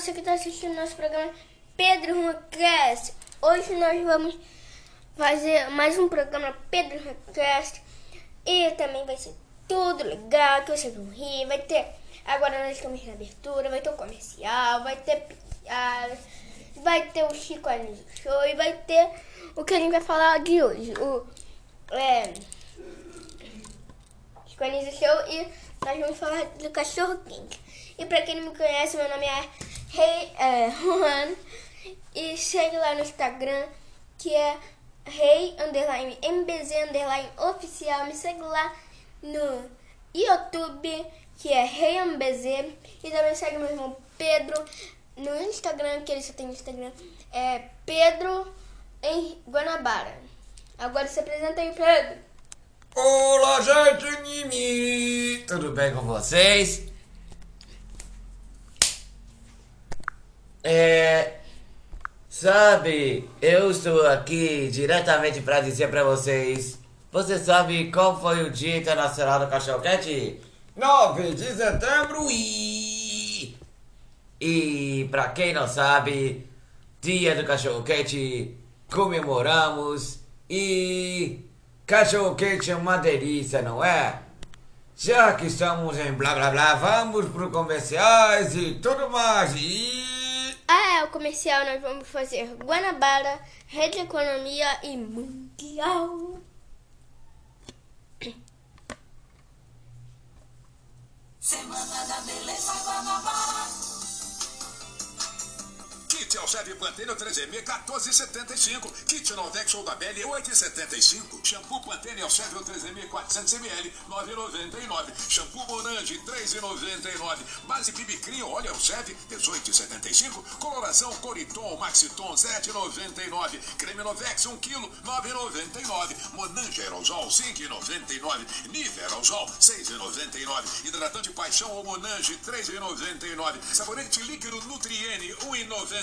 você que está assistindo nosso programa Pedro Request. Hoje nós vamos fazer mais um programa Pedro Request e também vai ser tudo legal, que vocês vão rir, vai ter agora nós estamos na abertura, vai ter o comercial, vai ter piadas, vai ter o Chico Anísio Show e vai ter o que a gente vai falar de hoje, o é, Chico Anísio Show e nós vamos falar do cachorro quente. E pra quem não me conhece, meu nome é Rei é, Juan. E segue lá no Instagram, que é Rei Underline MBZ Underline Oficial. Me segue lá no YouTube, que é Rei MBZ. E também segue meu irmão Pedro no Instagram, que ele só tem Instagram. É Pedro em Guanabara. Agora se apresenta aí, Pedro. Olá, gente! Tudo bem com vocês? É. Sabe, eu estou aqui diretamente para dizer para vocês. Você sabe qual foi o Dia Internacional do Cachorro Quente? 9 de setembro e. E para quem não sabe, Dia do Cachorro Quente comemoramos e. Cachorro quente é uma delícia, não é? Já que estamos em blá blá blá, vamos pro comerciais e tudo mais. E. Ah, é, o comercial nós vamos fazer Guanabara, Rede Economia e Mundial. Semana da Beleza Guanabara. Kit Alcheve Pantene 3M 14,75. Kit Noldex ou da Belly 8,75. Shampoo Pantene Alcheve 3M 400ml 9,99. Shampoo Monange 3,99. Base BB Cream óleo Alcheve 18,75. Coloração Coriton Maxiton 7,99. Creme Novex 1 kg 9,99. Monange Aerosol 5,99. Nive Aerosol 6,99. Hidratante Paixão ou Monange 3,99. Sabonete líquido Nutriene 1,99.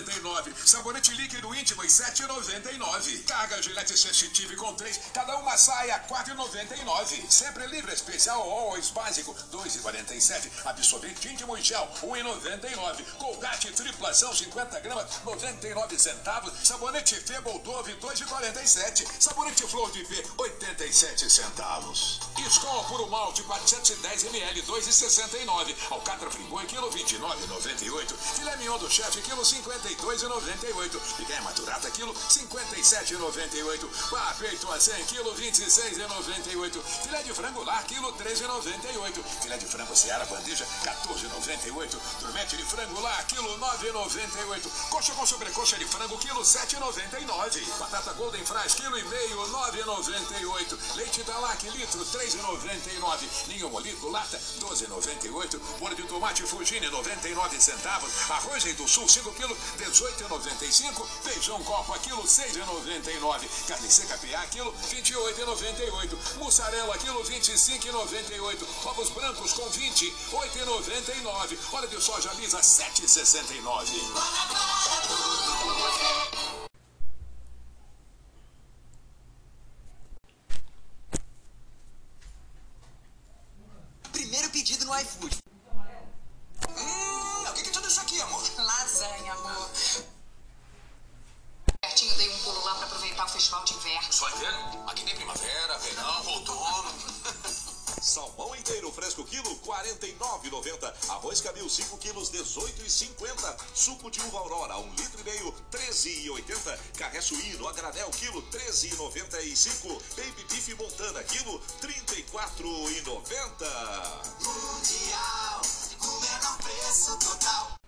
Sabonete líquido íntimo em 7,99. Carga Gillette Sensitive com 3, cada uma sai a 4,99. Sempre livre especial Always básico 2,47. Absorvente íntimo e gel 1,99. Colgate triplação 50 gramas 99 centavos. Sabonete Febo Dove 2,47. Sabonete Flor de V 87 centavos. Escola Puro Malte 410 ml 2,69. Alcatra Friboi quilo 29,98. Filé mignon do chefe quilo 52,98. Picanha maturata quilo 57,98. Pá peito a 100 quilo 26,98. Filé de frango lar quilo 13,98. Filé de frango Seara bandeja 14,98. Turmete de frango lar quilo 9,98. Coxa com sobrecoxa de frango quilo 7,99. Batata Golden Fries quilo e meio 9,98. Leite da Lac litro 3,99. Ninho Molico lata 12,98. Molho de tomate Fugine 99 centavos. Arroz Rei do Sul 5 quilos 18,95. Feijão Copa quilo 6,99. Carne seca PA quilo 28,98. Mussarela quilo 25,98. Ovos brancos com 20 8,99. Óleo de soja lisa 7,69. Primeiro pedido no iFood. Hum, o que, que tu deixou aqui, amor? Lasanha, amor. Pertinho dei um pulo lá pra aproveitar o festival de inverno. Só inverno? Aqui nem primavera, verão, outono. Salmão inteiro fresco quilo 49,90. Arroz cabil 5 quilos 18,50. Suco de uva aurora 1 litro e meio 13,80. Carré suíno a granel quilo 13,95. Baby beef montana quilo 34,90. Mundial. Menor preço total.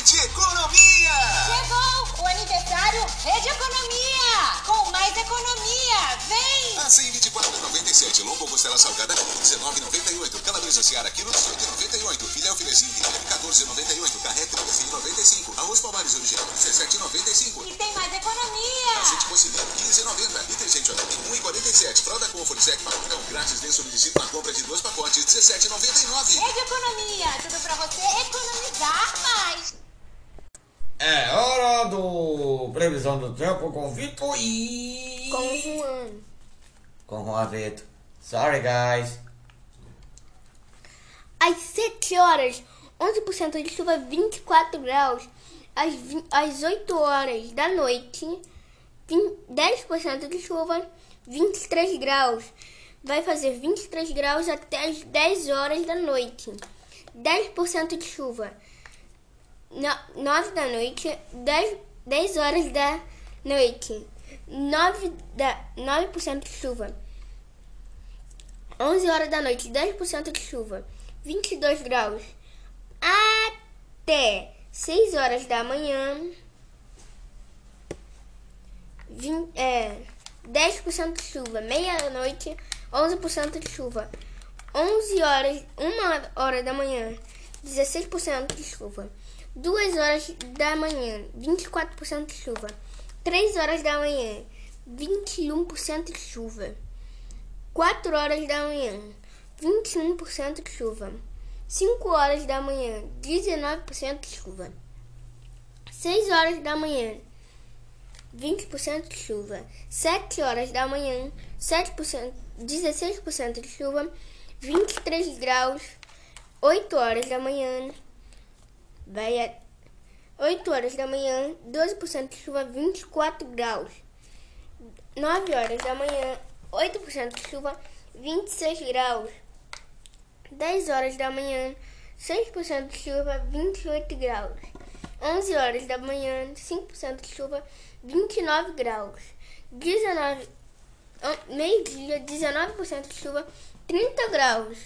Rede Economia. Chegou o aniversário Rede Economia! Com mais economia! Vem! Assim, 24,97. Lombo costela salgada, 19,98. Calabresa Seara, quilo 18,98. Filé filezinho, 14,98. Carré, 13,95. Arroz palmares original, 17,95. E tem mais economia! Azeite cozinheiro, 15,90. Detergente Odete, 1,47. Fralda Comfort Sec Papel grátis dentro subsídio na compra de dois pacotes, 17,99. Rede Economia! Tudo pra você economizar mais! É hora do previsão do tempo com Vitor e. Com Juan. Com Juan Vitor. Sorry, guys. Às 7 horas, 11% de chuva, 24 graus. Às, vin- às 8 horas da noite, vin- 10% de chuva, 23 graus. Vai fazer 23 graus até as 10 horas da noite. 10% de chuva. No, 9 da noite, 10, 10 horas da noite. 9, da, 9% de chuva. 11 horas da noite, 10% de chuva. 22 graus. Até 6 horas da manhã. vin- é, 10% de chuva. Meia-noite, 11% de chuva. 11 horas, 1 hora da manhã, 16% de chuva. 2 horas da manhã, 24% de chuva. 3 horas da manhã, 21% de chuva. 4 horas da manhã, 21% de chuva. 5 horas da manhã, 19% de chuva. 6 horas da manhã, 20% de chuva. 7 horas da manhã, 7%, 16% de chuva. 23 graus. 8 horas da manhã, vai a 8 horas da manhã, 12% de chuva, 24 graus. 9 horas da manhã, 8% de chuva, 26 graus. 10 horas da manhã, 6% de chuva, 28 graus. 11 horas da manhã, 5% de chuva, 29 graus. 19 ah, meio-dia, 19% de chuva, 30 graus.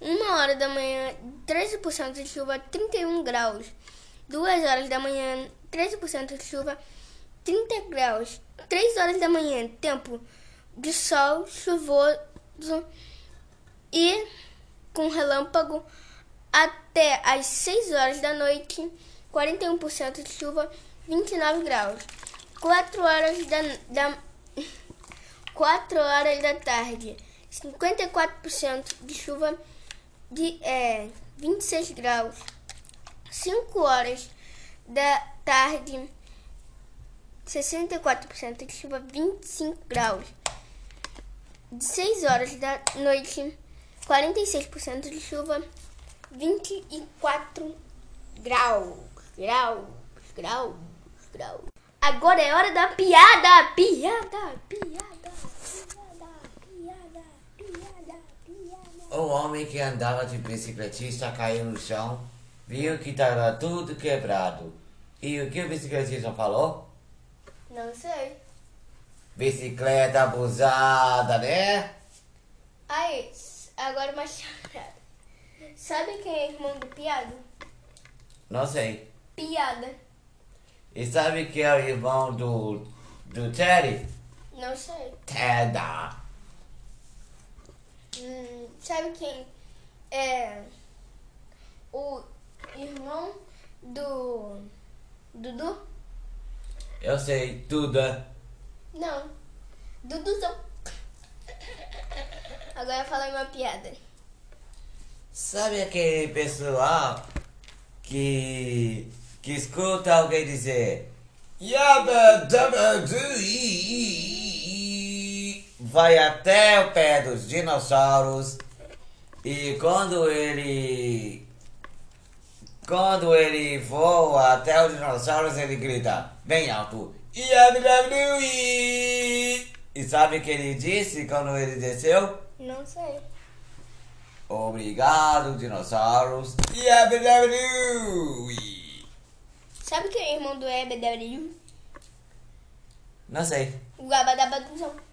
1 hora da manhã, 13% de chuva, 31 graus. 2 horas da manhã, 13% de chuva, 30 graus. 3 horas da manhã, tempo de sol chuvoso e com relâmpago até às 6 horas da noite, 41% de chuva, 29 graus. 4 horas da, da 4 horas da tarde, 54% de chuva, de é, 26 graus. 5 horas da tarde, 64% de chuva, 25 graus. De 6 horas da noite, 46% de chuva, 24 graus. Graus, graus, graus. Agora é hora da piada, piada, piada, piada, piada, piada, piada. O homem que andava de bicicletista caiu no chão, viu que estava tudo quebrado. E o que o bicicletista falou? Não sei. Bicicleta abusada, né? Aí, agora uma charada. Sabe quem é irmão do piada? Não sei. Piada. E sabe quem é o irmão do, do Teddy? Não sei. Teda. Hum, sabe quem é o irmão do Dudu? Eu sei tudo. Não. Duduzão. Agora fala uma piada. Sabe aquele pessoal que, que escuta alguém dizer i, i, i", vai até o pé dos dinossauros e quando ele quando ele voa até os dinossauros ele grita bem alto i". e sabe o que ele disse quando ele desceu? Não sei. Obrigado, dinossauros. Yabadabadu. Sabe quem é irmão do Ebedariu? Não sei. O Gabadabaduzão.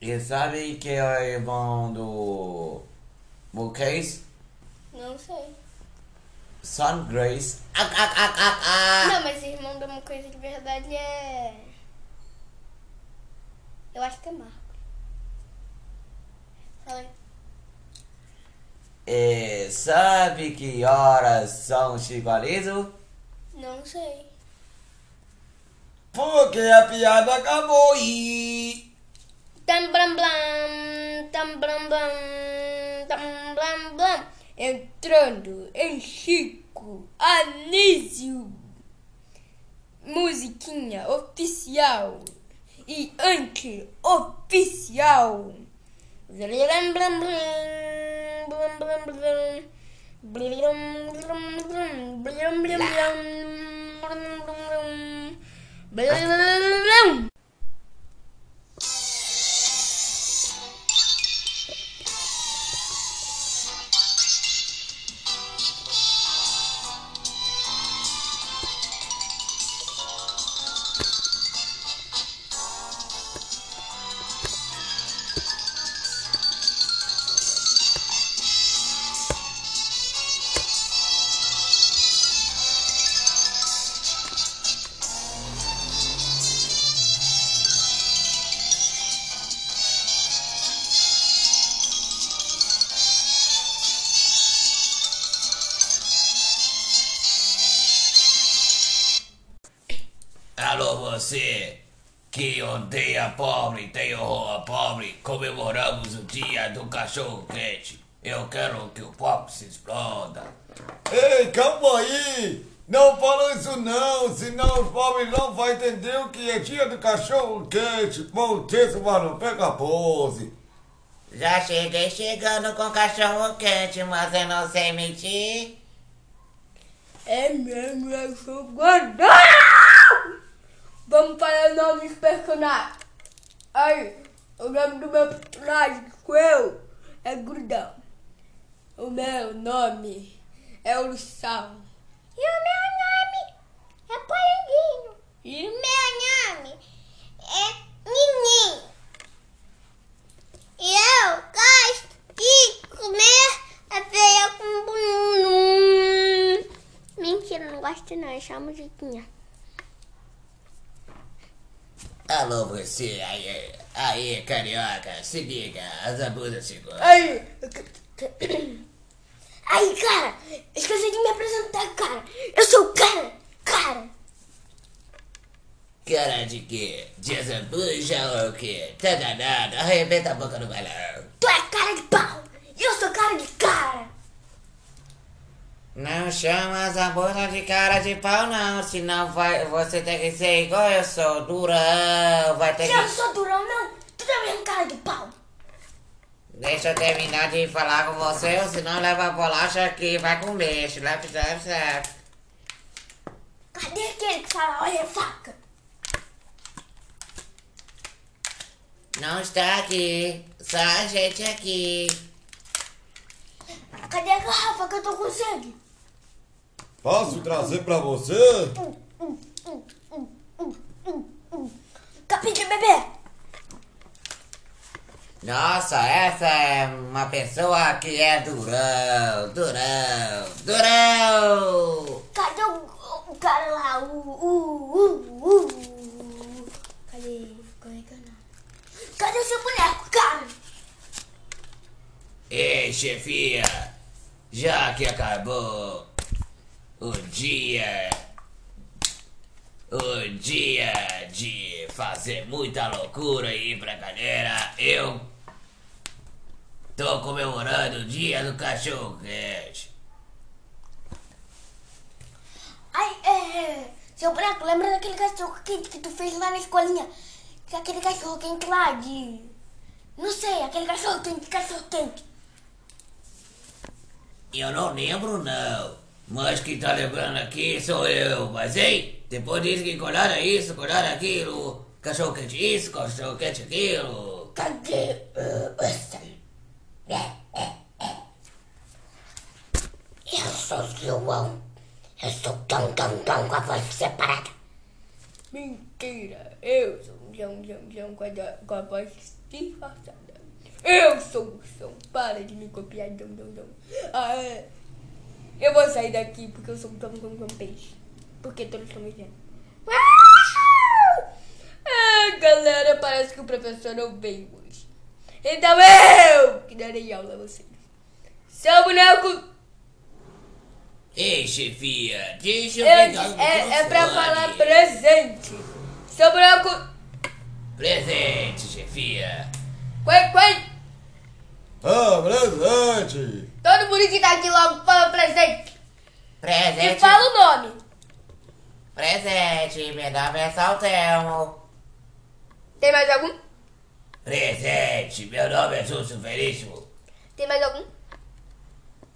E sabe que é o irmão do Mulcase? Não sei. Son Grace. Ah, ah, ah, ah, ah. Não, mas irmão de uma coisa de verdade é. Eu acho que é Marcos. Fala aí. E sabe que horas são Chico Anísio? Não sei. Porque a piada acabou e... Tam blam blam, tam blam blam, tam blam blam. Entrando em Chico Anísio. Musiquinha oficial. e anti-oficial. Alô, cachorro quente. Eu quero que o pobre se exploda. Ei, calma aí! Não fala isso não, senão os pobres não vão entender o que é dia do cachorro quente. Monteiro, mano, pega a pose. Já cheguei chegando com cachorro quente, mas eu não sei mentir. É mesmo, eu sou gordão! Vamos falar o nome dos personagens. Aí, o nome do meu personagem, eu, é Gordão. O meu nome é Ursal. E o meu nome é Poranguinho. E O meu nome é Nininho. E eu gosto de comer aveia com bumbum. Mentira, não gosto não, eu chamo Jiquinha. Alô, você aí, aí, carioca, se liga, as abusas seguras. aí, Aí, cara, esqueci de me apresentar, cara. Eu sou o cara, cara. Cara de quê? Desambuja ou o quê? Tá danado, arrebenta a boca do balão. Tu é cara de pau. E eu sou cara de cara. Não chama as abusas de cara de pau não, senão vai, você tem que ser igual eu sou, durão, vai ter Eu não que... sou durão, não. Tu também é um cara de pau. Deixa eu terminar de falar com você, ou senão leva a bolacha aqui, vai comer, slap, slap, slap. Cadê aquele que fala, olha a faca? Não está aqui, só a gente aqui. Cadê a garrafa que eu tô com sede? Posso trazer pra você? Capim de bebê. Nossa, essa é uma pessoa que é durão, durão, durão. Cadê o, o cara lá? O, o, o, o. Cadê? Como é que é o nome? Cadê o seu boneco, cara? Ei, chefia, já que acabou o dia, o dia de fazer muita loucura e ir pra galera, eu tô comemorando o dia do cachorro quente. Ai, é. Seu boneco, lembra daquele cachorro quente que tu fez lá na escolinha? Que Aquele cachorro quente lá de. Não sei, aquele cachorro quente, cachorro quente. Eu não lembro não, mas quem tá lembrando aqui sou eu, mas ei, depois disso que colaram isso, colaram aquilo, cachorro quente isso, cachorro quente aquilo. Cadê uh, essa? Eu sou João. Eu sou tão, tão, tão com a voz separada. mentira. Eu sou um João, João, João com a, com a voz disfarçada. Eu sou o som. Para de me copiar, João, João, João. Ah, é. Eu vou sair daqui porque eu sou um João, João Peixe. Porque todos estão me vendo. Ah, galera, parece que o professor não veio hoje. Então eu que darei aula a vocês. Seu boneco Ei, chefia, deixa eu é, pegar o é, é pra falar presente. Seu boneco. Presente, chefia. Quen, quen. Ah, presente! Todo mundo que tá aqui logo fala presente. E Presente, fala o nome. presente, meu nome é Saltelmo. Tem mais algum? Presente, meu nome é Júlio Veríssimo. Tem mais algum?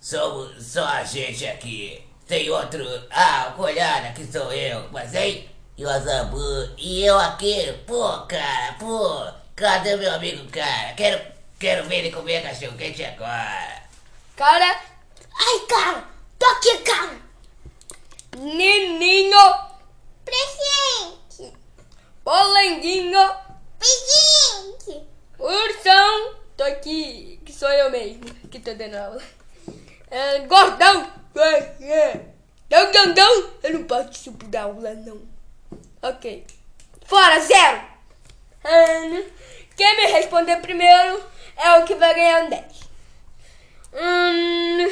Somos só a gente aqui. Tem outro. Ah, olhada que sou eu. Mas hein? E o Azambu. E eu aqui. Pô, cara, pô. Cadê meu amigo, cara? Quero, quero ver ele comer cachorro quente agora. Cara, Ai, cara, tô aqui, cara. Nininho, Presente. Polenguinho, Presente. Ursão, tô aqui, que sou eu mesmo, que tô dando aula. É, gordão, é, não, não, não, eu não participo da aula, não. Ok. Fora, zero. Hum, quem me responder primeiro é o que vai ganhar um 10. Hum,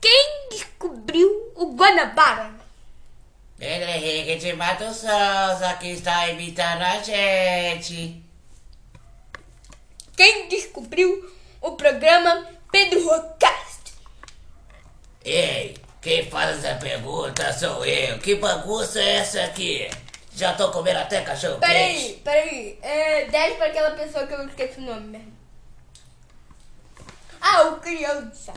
quem descobriu o Guanabara? Pedro Henrique de Mato Souza que está imitando a gente. Quem descobriu o programa Pedro Rocast? Ei, quem faz essa pergunta sou eu. Que bagunça é essa aqui? Já tô comendo até cachorro Peraí, peraí. É 10 pra aquela pessoa que eu esqueci o nome mesmo. Ah, o criança.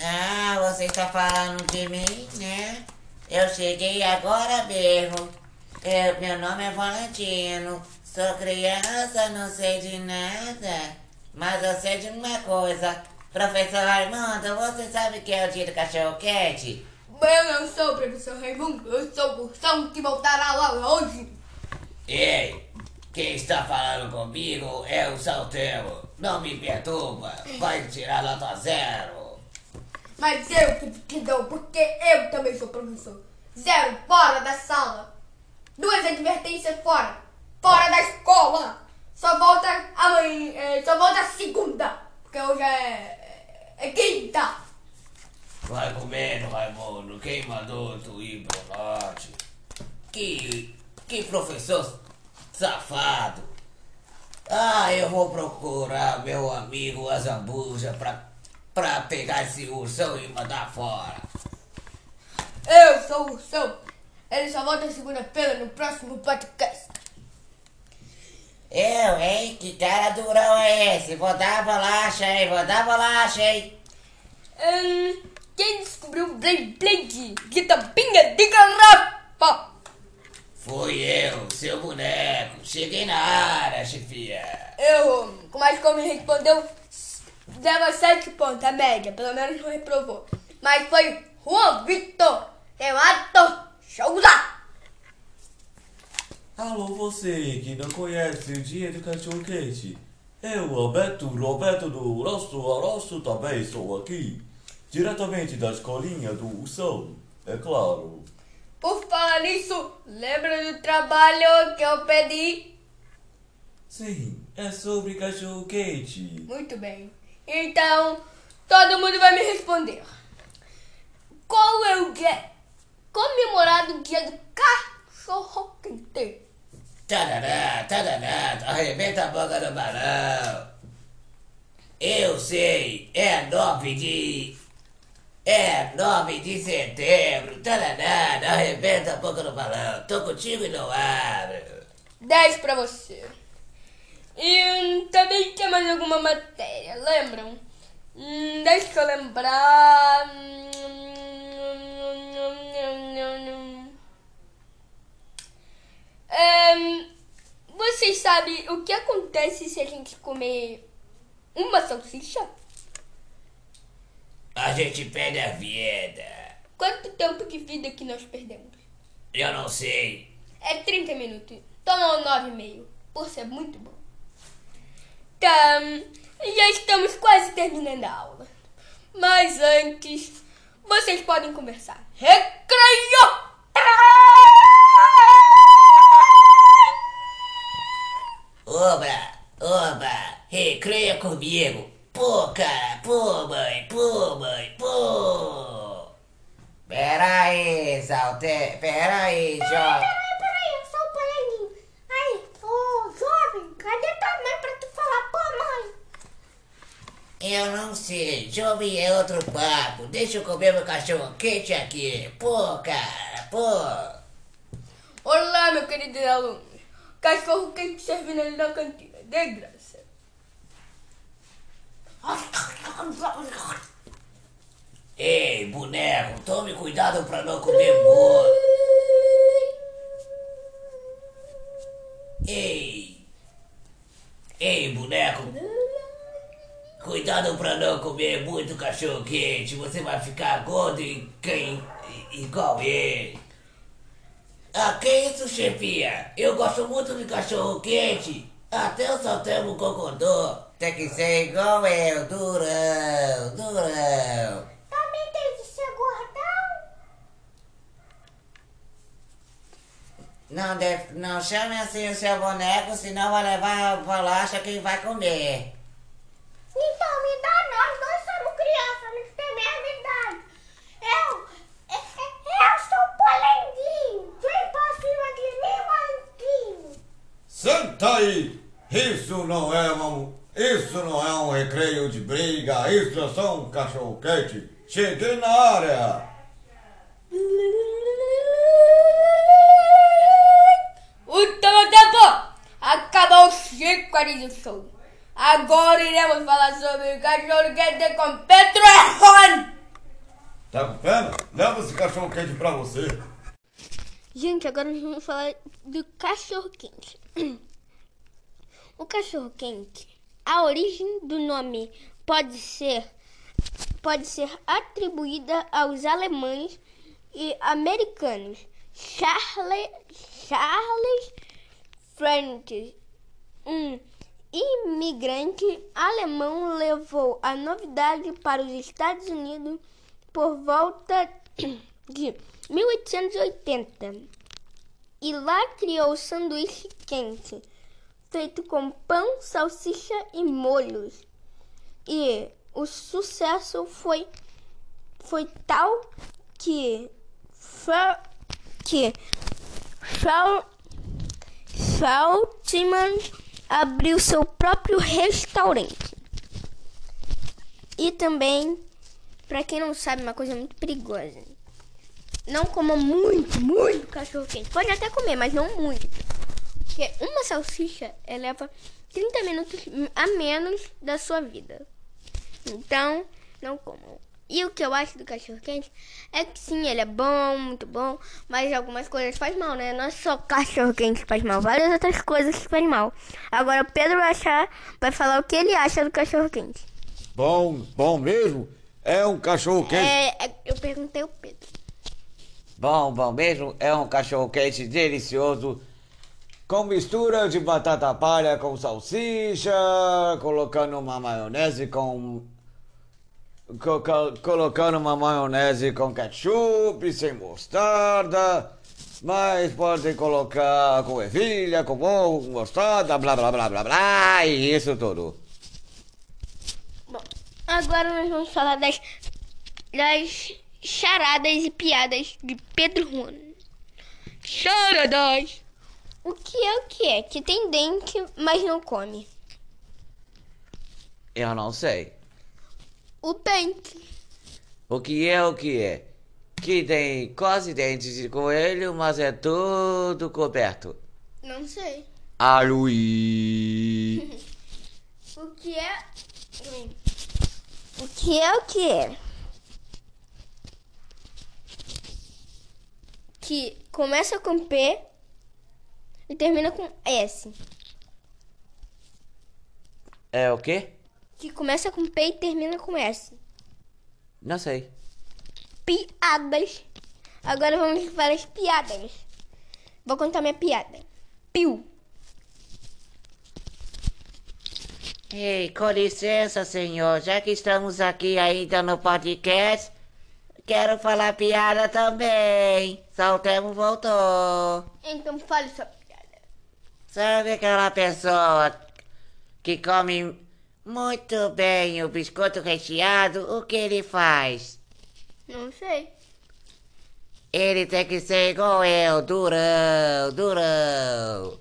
Ah, você está falando de mim, né? Eu cheguei agora mesmo. Eu, meu nome é Valentino. Sou criança, não sei de nada. Mas eu sei de uma coisa. Professor Raimundo, você sabe que é o dia do cachorro quente? Eu não sou o professor Raimundo, eu sou o Bursão que voltará lá hoje. Ei, quem está falando comigo é o Saltemo. Não me perturba, vai tirar nota zero. Mas eu que te dou, porque eu também sou professor. Zero, fora da sala. Duas advertências fora. Fora da escola. Só volta amanhã, é, só volta segunda. Porque hoje é, é, é quinta. Vai comendo, Raimundo. Quem mandou tu ir pro norte? Que, que professor safado. Ah, eu vou procurar meu amigo Azambuja pra, pra pegar esse ursão e mandar fora. Eu sou o Ursão. Ele só volta segunda-feira no próximo podcast. Eu, hein? Que cara durão é esse? Vou dar bolacha, hein? Vou dar bolacha, hein? Hum, quem descobriu o Blade Blade de tampinha de garrafa? Fui eu, seu boneco. Cheguei na área, chefia. Eu, mas como ele respondeu, dava sete pontos, a média, pelo menos não reprovou. Mas foi Juan Victor Renato Souza. Alô, você que não conhece o dia do cachorro quente. Eu, Alberto Roberto do Rosto a Rosto, também estou aqui. Diretamente da escolinha do Sol, é claro. Por falar nisso, lembra do trabalho que eu pedi? Sim, é sobre cachorro quente. Muito bem. Então, todo mundo vai me responder. Qual é o dia comemorado o dia do cachorro quente? Tadadá, tadadá, arrebenta a boca do balão. Eu sei, é 9 de. É 9 de setembro. Tadadá, arrebenta a boca do balão. Tô contigo e não abro. 10 pra você. E hum, também tem mais alguma matéria, lembram? Hum, deixa eu lembrar. Hum, vocês sabem o que acontece se a gente comer uma salsicha? A gente perde a vida. Quanto tempo de vida que nós perdemos? Eu não sei. É 30 minutos. Toma um 9,5. Por ser muito bom. Tá, já estamos quase terminando a aula. Mas antes, vocês podem conversar. Recreio! Oba, oba, recreia comigo. Pô, cara, pô, mãe, pô, mãe, pô. Pera aí, Salte, pera aí, jovem. Peraí, eu sou o Poleguinho. Aí, ô jovem, cadê tua mãe pra tu falar, pô, mãe? Eu não sei, jovem é outro papo. Deixa eu comer meu cachorro quente aqui. Pô, cara, pô. Olá, meu querido aluno. cachorro quente servindo ali na cantina. De graça. Ei, boneco, tome cuidado pra não comer morto. Ei. Ei, boneco. Cuidado pra não comer muito cachorro quente. Você vai ficar gordo e quem igual ele. Ah, que isso, chefia? Eu gosto muito de cachorro quente. Até o Saltemo concordou. Tem que ser igual eu, durão, durão. Também tem que ser gordão. Não, deve, não chame assim o seu boneco, senão vai levar a bolacha quem vai comer. Então me dá, nós dois somos crianças, não tem mesma idade. Eu, eu, eu sou polenguinho. Vem pra cima de mim, manquinho. Senta aí! Isso não é uma, isso não é um recreio de briga, isso é só um cachorro quente. Cheguei na área! Último tempo! Acabou 5 horas do show. Agora iremos falar sobre o cachorro quente com Pedro Erron. Tá com pena? Leva esse cachorro quente pra você. Gente, agora nós vamos falar do cachorro quente. O cachorro quente, a origem do nome pode ser pode ser atribuída aos alemães e americanos. Charles Charles Francis, um imigrante alemão levou a novidade para os Estados Unidos por volta de 1880 e lá criou o sanduíche quente, feito com pão, salsicha e molhos. E o sucesso foi foi tal que que Saltman abriu seu próprio restaurante. E também, pra quem não sabe, uma coisa muito perigosa. Não coma muito, muito cachorro quente. Pode até comer, mas não muito. Porque uma salsicha eleva 30 minutos a menos da sua vida. Então, não comam. E o que eu acho do cachorro quente é que sim, ele é bom, muito bom, mas algumas coisas faz mal, né? Não é só cachorro quente que faz mal, várias outras coisas que faz mal. Agora o Pedro vai achar, vai falar o que ele acha do cachorro quente. Bom, bom mesmo? É um cachorro quente. É, é, eu perguntei ao Pedro. Bom, bom mesmo, é um cachorro quente delicioso. Com mistura de batata palha com salsicha, colocando uma maionese com. co- co- colocando uma maionese com ketchup, sem mostarda. Mas pode colocar com ervilha, com ovo, com mostarda, blá blá blá blá blá, e isso tudo. Bom, agora nós vamos falar das, das charadas e piadas de Pedro Juan. Charadas! O que é o que é? Que tem dente, mas não come. Eu não sei. O dente. O que é o que é? Que tem quase dentes de coelho, mas é tudo coberto. Não sei. A Luí. O que é. O que é o que é? Que começa com P e termina com S. É o quê? Que começa com P e termina com S. Não sei. Piadas. Agora vamos para as piadas. Vou contar minha piada. Piu. Ei, com licença, senhor. Já que estamos aqui ainda no podcast, quero falar piada também. Saltemo voltou. Então fale sua. Sabe aquela pessoa que come muito bem o biscoito recheado? O que ele faz? Não sei. Ele tem que ser igual eu, durão, durão.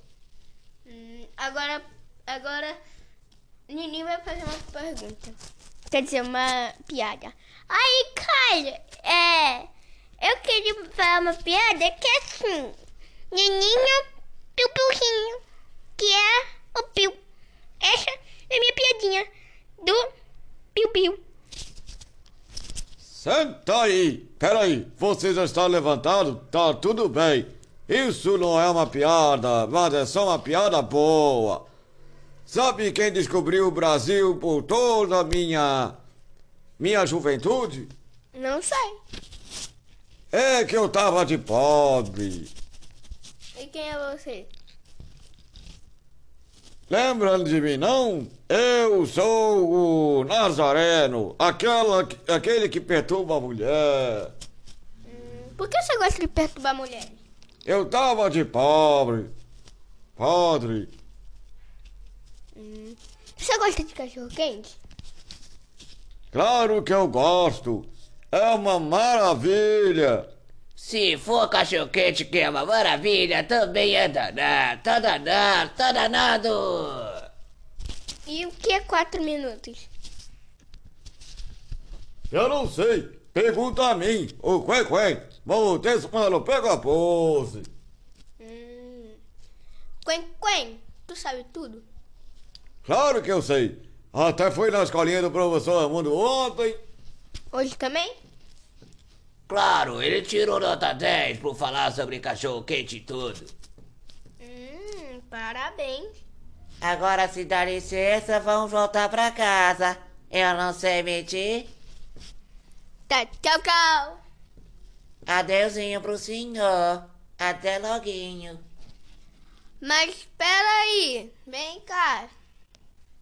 Hum, agora, agora, Nini vai fazer uma pergunta. Quer dizer, uma piada. Aí, cara, é. Eu queria falar uma piada que é assim. Nininho, piu-piuzinho. que é o Piu. Essa é a minha piadinha do Piu Piu. Senta aí! Peraí, você já está levantado? Tá tudo bem. Isso não é uma piada, mas é só uma piada boa. Sabe quem descobriu o Brasil por toda a minha. minha juventude? Não sei. É que eu tava de pobre. E quem é você? Lembram de mim, não? Eu sou o Nazareno, aquela, que- aquele que perturba a mulher. Por que você gosta de perturbar mulheres? Eu tava de pobre. Padre. Você gosta de cachorro quente? Claro que eu gosto. É uma maravilha. Se for cachorro quente que é uma maravilha, também é danado, tá danado, tá danado. E o que é quatro minutos? Eu não sei. Pergunta a mim. O Quen Quen. Montes mano, pega a pose. Hum. Quen Quen, tu sabe tudo? Claro que eu sei. Até fui na escolinha do professor Raimundo ontem. Hoje também? Claro, ele tirou nota 10 por falar sobre cachorro quente e tudo. Hum, parabéns. Agora, se dá licença, vamos voltar pra casa. Eu não sei mentir. Tá, tchau, tchau. Adeusinho pro senhor. Até loguinho. Mas espera aí, vem cá.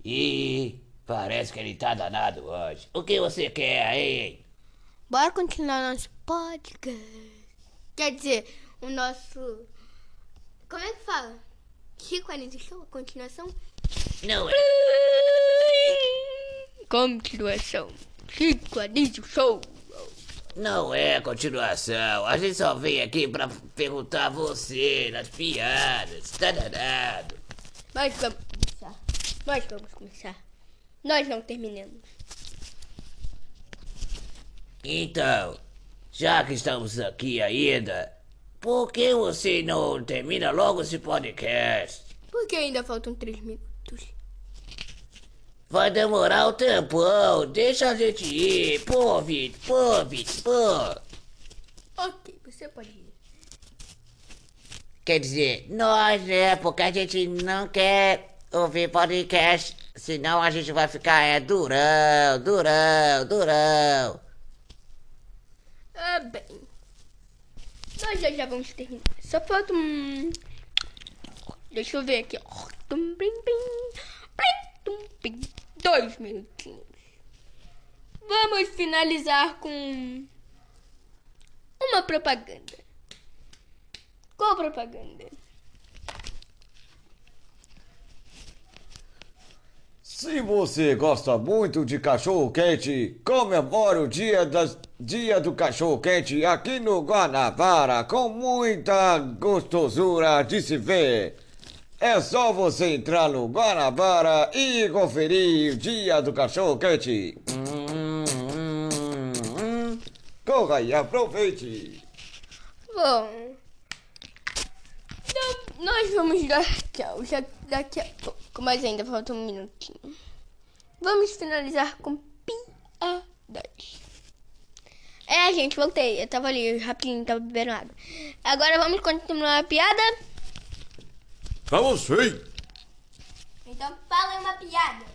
Ih, parece que ele tá danado hoje. O que você quer aí? Bora continuar nosso podcast. Quer dizer, o nosso. Como é que fala? Chico Anísio Show, a continuação? Não é. Continuação. Chico Anísio Show. Não é continuação. A gente só veio aqui pra perguntar a você nas piadas. Tá danado. Mas vamos começar. Nós vamos começar. Nós não terminamos. Então, já que estamos aqui ainda, por que você não termina logo esse podcast? Porque ainda faltam três minutos. Vai demorar um tempão. Deixa a gente ir. Pô, Vitor. Pô, Vitor. Pô. Ok, você pode ir. Quer dizer, nós, né? Porque a gente não quer ouvir podcast. Senão a gente vai ficar, é, durão, durão, durão. Ah, bem. Nós já, já vamos terminar. Só falta um. Deixa eu ver aqui. Dois minutinhos. Vamos finalizar com. Uma propaganda. Qual propaganda? Se você gosta muito de cachorro quente, comemore o dia, das, dia do cachorro quente aqui no Guanabara com muita gostosura de se ver. É só você entrar no Guanabara e conferir o dia do cachorro quente. Corra e aproveite. Bom. Então, nós vamos dar tchau já daqui a pouco, mas ainda falta um minutinho. Vamos finalizar com piadas. É, gente, voltei. Eu tava ali rapidinho, tava bebendo água. Agora vamos continuar a piada? Vamos sim. Então fala uma piada.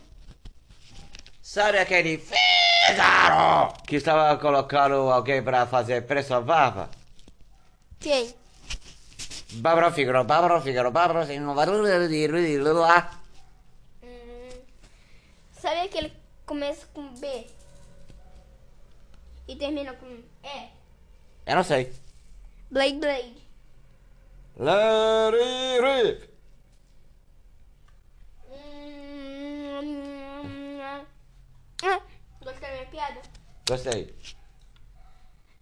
Sabe aquele Fígaro que estava colocando alguém pra fazer pressão baba? Quem? Bárbara Fígaro, Bárbara Fígaro, Bárbara Fígaro. Hum, sabe aquele que começa com B e termina com E? Eu não sei. Blade Blade. Let it rip. Gostou da minha piada? Gostei.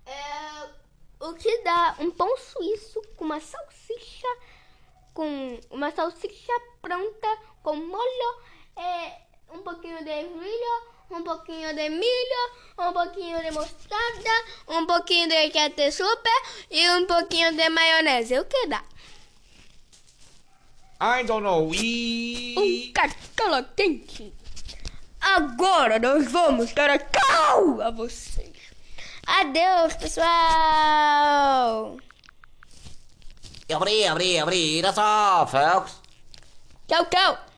É, o que dá um pão suíço com uma salsicha com uma salsicha pronta com molho é um pouquinho de milho, um pouquinho de milho, um pouquinho de mostarda, um pouquinho de ketchup e um pouquinho de maionese. O que dá? I don't know. E... Um cartola quente. Agora nós vamos dar a cal a vocês. Adeus, pessoal. Abri, abri, abri. That's só, folks. Tchau, tchau.